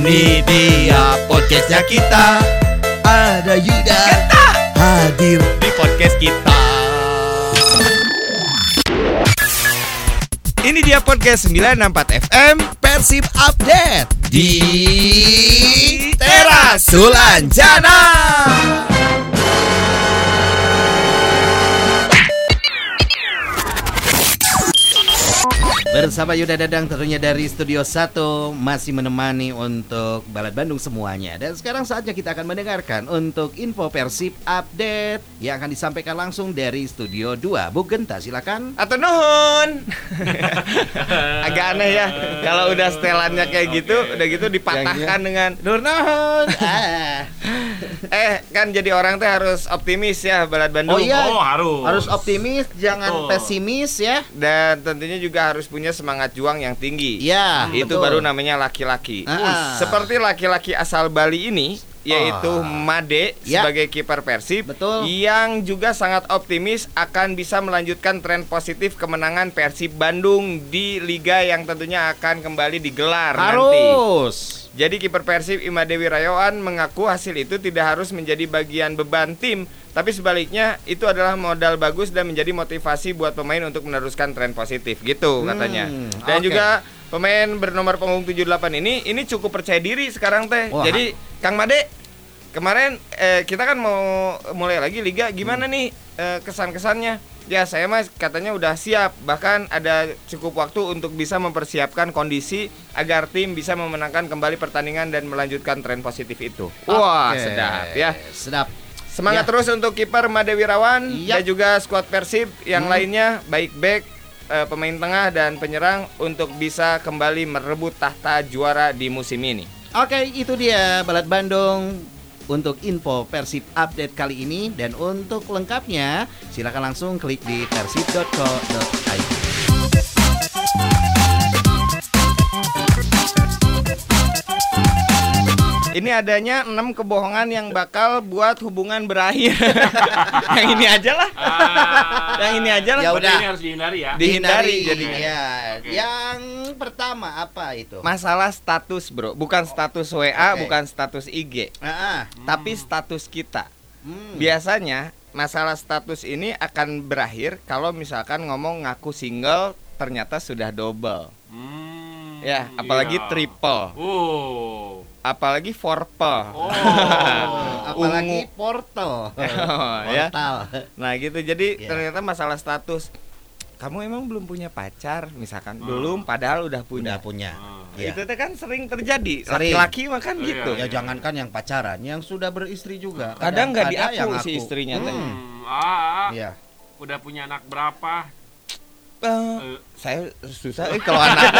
Ini dia podcastnya kita. Ada Yuda. Hadir di podcast kita. Ini dia podcast 964 FM Persib Update Di Teras. Sulanjana Bersama Yuda Dadang tentunya dari Studio 1 Masih menemani untuk Balad Bandung semuanya. Dan sekarang saatnya kita akan mendengarkan Untuk info Persib update Yang akan disampaikan langsung dari Studio 2 Bu Genta silakan. Atau nuhun. Agak aneh ya Kalau udah setelannya kayak gitu Udah gitu dipatahkan dengan Nur nuhun ah. Eh kan jadi orang teh harus optimis ya Balad Bandung Oh iya Oh, harus. Harus optimis Jangan Betul. pesimis ya Dan tentunya juga harus punya semangat juang yang tinggi Ya Itu betul. baru namanya laki-laki Ah. Seperti laki-laki asal Bali ini yaitu Ah. Made Ya. sebagai kiper Persib Betul. yang juga sangat optimis akan bisa melanjutkan tren positif kemenangan Persib Bandung di liga yang tentunya akan kembali digelar nanti. Harus Jadi kiper Persib Imadewi Rayawan mengaku hasil itu tidak harus menjadi bagian beban tim, tapi sebaliknya itu adalah modal bagus dan menjadi motivasi buat pemain untuk meneruskan tren positif gitu katanya. Hmm, Dan oke. juga pemain bernomor punggung 78 ini ini cukup percaya diri sekarang teh. Wah. Jadi Kang Made kemarin eh, kita kan mau mulai lagi liga gimana Hmm. nih eh, kesan-kesannya? Ya saya mas katanya udah siap bahkan ada cukup waktu untuk bisa mempersiapkan kondisi agar tim bisa memenangkan kembali pertandingan dan melanjutkan tren positif itu. Wah Oke. sedap ya. Sedap Semangat Ya. terus untuk kiper Made Wirawan Yap. dan juga skuad Persib yang Hmm. lainnya baik back eh, pemain tengah dan penyerang untuk bisa kembali merebut tahta juara di musim ini. Oke, itu dia Balad Bandung untuk info Persib update kali ini dan untuk lengkapnya silakan langsung klik di persib.co.id. Ini adanya enam kebohongan yang bakal buat hubungan berakhir. yang ini aja lah. Ah. Yang ini aja lah. Ya udah. ini harus dihindari ya. Dihindari jadinya. Ya, Oke. yang pertama apa itu? Masalah status, Bro. Bukan status WA, Oke. bukan status IG, Ah, ah. tapi status kita. Hmm. Biasanya masalah status ini akan berakhir kalau misalkan ngomong ngaku single ternyata sudah double. Hmm, Ya, apalagi iya. triple. Oh. Apalagi fourple. Oh. apalagi portal. Oh, ya. Portal. Nah, gitu. Jadi Iya. ternyata masalah status kamu emang belum punya pacar misalkan. Hmm. Belum padahal udah punya. Udah punya. Ah. Iya. Itu kan sering terjadi. Laki-laki mah kan Oh, gitu. Ya iya. jangankan yang pacaran, yang sudah beristri juga. Kadang nggak diaku si istrinya teh. Hmm. Hmm, ah, ah, Iya. udah punya anak berapa? Eh, Eh, saya susah eh, kalau anak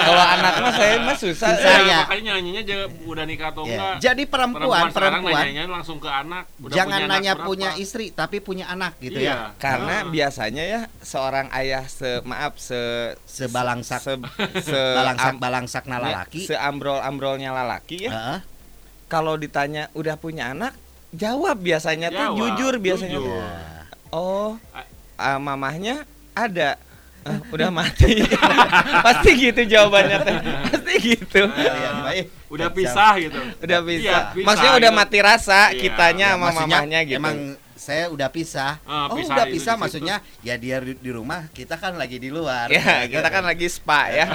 kalau anak mah saya mah susah. Susah Eh, ya. Makanya nanyanya aja udah nikah atau Ya. enggak. Jadi perempuan, perempuan nanyanya langsung ke anak. Udah jangan punya anak nanya berapa? punya istri tapi punya anak gitu Iya. ya. Karena Ah. biasanya ya seorang ayah se maaf se Sebalangsak se, se balangsak balangsak ya, nalalaki. seambrol ambrolnya lalaki ya. Heeh. Kalau ditanya udah punya anak, jawab biasanya tuh Jawab, jujur biasanya. jujur. Ya. Oh, ah, mamahnya ada. Ah, udah mati. Pasti gitu jawabannya teh. Pasti gitu. Baik. Udah pisah gitu. Udah Iya, bisa. bisa Maksudnya udah gitu. mati rasa Iya. kitanya Ya, sama maksudnya mamahnya gitu. Emang saya udah pisah. Ah, oh, pisah udah pisah maksudnya ya dia di, di rumah, kita kan lagi di luar. Ya, kita kan lagi spa ya.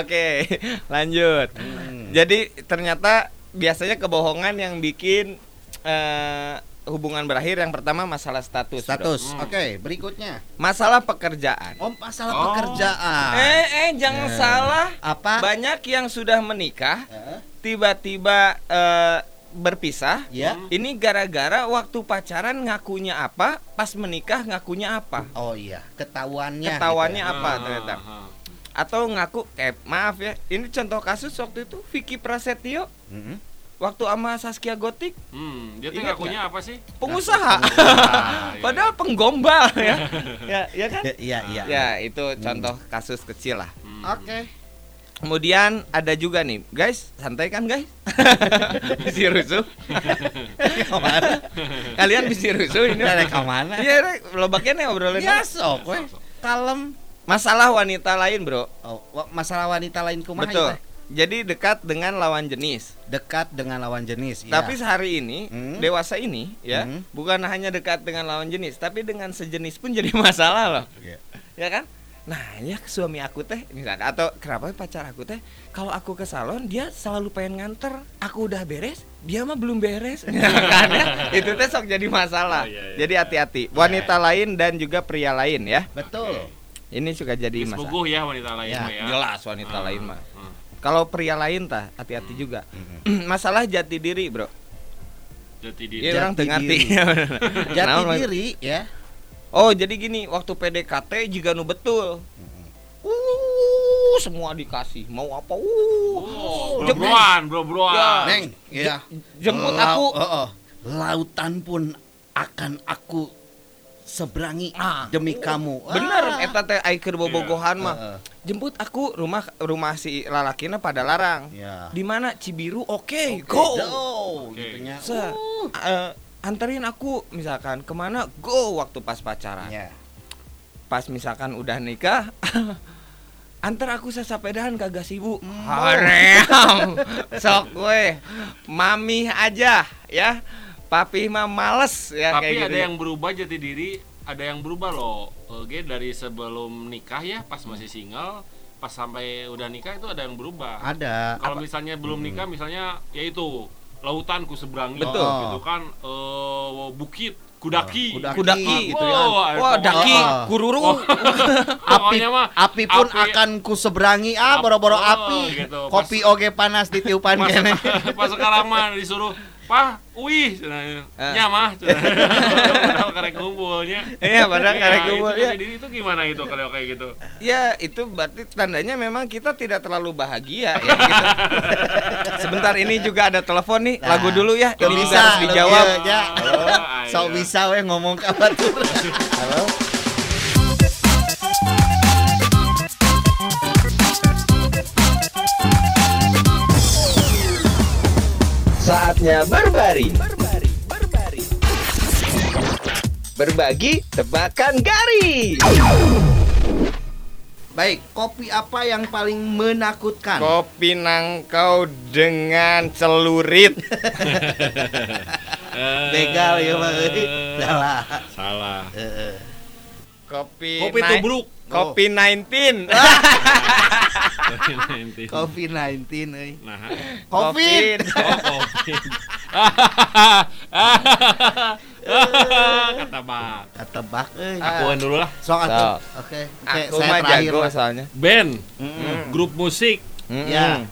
Oke, lanjut. Hmm. Jadi ternyata biasanya kebohongan yang bikin eh, hubungan berakhir yang pertama masalah status. Status. Hmm. Oke, berikutnya. Masalah pekerjaan. Oh, masalah Oh. pekerjaan. Eh, eh jangan Ya. salah. Apa? Banyak yang sudah menikah Heeh. tiba-tiba eh, berpisah. Ya. Hmm. Ini gara-gara waktu pacaran ngakunya apa, pas menikah ngakunya apa. Oh iya, ketahuannya. Ketahuannya gitu ya. apa Ah, ternyata? ah. Atau ngaku eh maaf ya, ini contoh kasus waktu itu Vicky Prasetyo Mm-mm. Waktu sama Saskia Gotik Hmm, dia tuh ngakunya apa sih? pengusaha. Ah, iya. Padahal penggombal ya. ya, ya kan? Iya, iya. Ya, itu contoh kasus kecil lah. Hmm. Oke. Kemudian ada juga nih, guys, santai kan guys? bisi rusuh. Ke mana? Kalian bisi rusuh ini. Dari ke mana? Iya, Rek, lo bagian ya obrolan Ya sok. Kalem. Masalah wanita lain, Bro. Oh, masalah wanita lain kumaha Betul. teh? Jadi dekat dengan lawan jenis. Dekat dengan lawan jenis. ya. Tapi sehari ini Hmm. dewasa ini ya Hmm. bukan hanya dekat dengan lawan jenis, tapi dengan sejenis pun jadi masalah loh. Iya. Ya kan? Nah, ya suami aku teh misalnya atau kenapa pacar aku teh kalau aku ke salon dia selalu pengen nganter. Aku udah beres, dia mah belum beres. kan ya? Itu teh sok jadi masalah. Oh, iya, iya. Jadi hati-hati. Wanita lain dan juga pria lain ya. Betul. Ini suka jadi masalah. ya wanita lain Ya, mah ya. Jelas wanita Ah, lain mah. Kalau pria lain tah hati-hati juga. Masalah jati diri, Bro. Jati diri. orang Jati tengati. diri. Jati diri ya. Oh, jadi gini, waktu PDKT juga nu betul. Uh, semua dikasih. Mau apa? Uh. Oh, bro-broan, bro-broan. Ya. Neng, ya. jemput aku. oh, oh. Lautan pun akan aku seberangi Ah. demi kamu. Bener, Ah. eta teh ai keur bobogohan mah. Heeh. Jemput aku rumah rumah si lalakina pada larang. Ya. Di mana Cibiru? Oke, go. Go, Oke. gitunya. Se- Uh. eh, anterin aku misalkan ke mana? Go waktu pas pacaran. Ya. Pas misalkan udah nikah, antar aku sesapedahan kagak sibuk. Hmm. Haream. Sok gue. Mami aja ya. Papi mah males ya Tapi kayak ada gitu. yang berubah jati diri, ada yang berubah loh. Oke, dari sebelum nikah ya, pas masih single, pas sampai udah nikah itu ada yang berubah. Ada. Kalau misalnya belum nikah, misalnya ya itu lautan ku seberangi, Betul. gitu kan, eh, bukit, kudaki, Kudaki, Kudaki gitu ya. Wow, Wah, pokoknya- daki, Oh. kururu. api, Pokoknya mah api pun api- akan ku seberangi ah boro-boro oh, api gitu. kopi oge panas di tiupan pas, kene pas sekarang mah disuruh Pah, wih, cenah. Eh. nya mah, cenah. Padahal karek ngumpulnya. Iya, padahal karek Ya, kumpul itu ya. jati diri itu gimana itu kalau kayak gitu? Ya itu berarti tandanya memang kita tidak terlalu bahagia ya gitu. Sebentar ini juga ada telepon nih, Nah, lagu dulu ya. Ini bisa harus dijawab. iya, ya. Oh, so iya. bisa we ngomong ke batur Halo. Saatnya berbaring. Berbari, berbari. Berbagi tebakan garis. baik kopi apa yang paling menakutkan Kopi nangkau dengan celurit. begal ya Bang. salah Salah. Heeh. Kopi Kopi nai- tubruk. Kopi 19. kopi 19 euy Nah, covid oh, covid. Kata Bang. ketebak euy Akuan dulu lah. sok atuh oke oke saya terakhir jago soalnya. Band, Mm-mm. grup musik Mm-mm. Ya.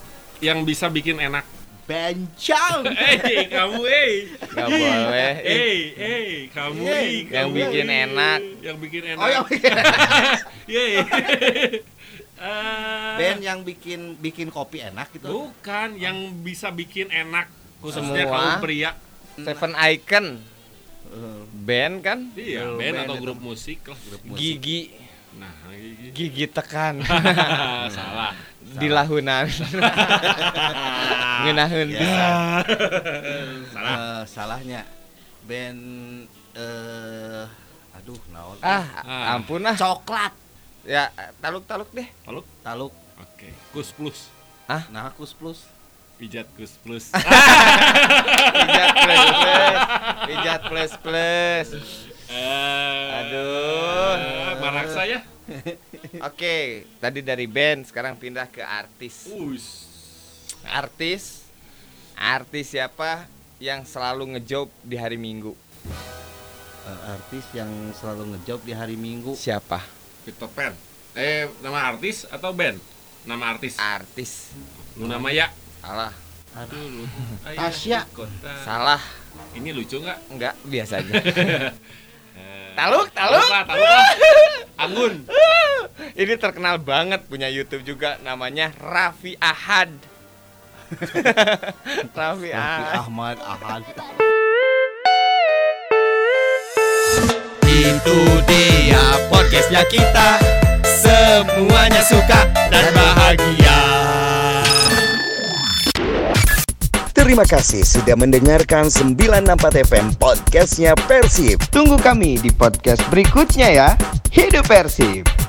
yang bisa bikin enak. bencang Eh, kamu eh. Gak boleh. Eh, eh, kamu Eh, yang kamu, bikin enak. Yang bikin enak. oh yang bikin Yeay. Ah, band yang bikin bikin kopi enak gitu Bukan, yang bisa bikin enak khususnya Semua. kaum pria. Seven Icon Eh, band kan? Iya, band band atau itu. grup musik lah, grup musik. Gigi Nah, gigi. Gigi tekan Salah. di lahunan. Ngeunahun Ya. bisa. Salah. eh, salahnya band eh aduh naon Ah, Ah. ampun ah. coklat Ya, taluk-taluk deh. Taluk. taluk Oke. Kus plus. nah kus plus Pijat kus plus. Pijat plus plus. Pijat plus plus. Eh, Aduh. eh, Marak saya. Oke, tadi dari band sekarang pindah ke artis. Us. Artis. Artis siapa yang selalu ngejob di hari Minggu? Eh, artis yang selalu ngejob di hari Minggu Siapa? Peter Pan. Eh, nama artis atau band? Nama artis. Artis. Lu nama ya? Salah. Aduh, Tasya. Kota. Salah. Ini lucu nggak? Enggak, biasa aja. Eh, Taluk, taluk. taluk lah. Anggun. Ini terkenal banget punya YouTube juga namanya Raffi Ahad. Raffi Raffi Ahad. Ahmad Ahad Itu dia podcastnya kita. Semuanya suka dan bahagia. Terima kasih sudah mendengarkan 964 FM podcastnya Persib. Tunggu kami di podcast berikutnya ya. Hidup Persib.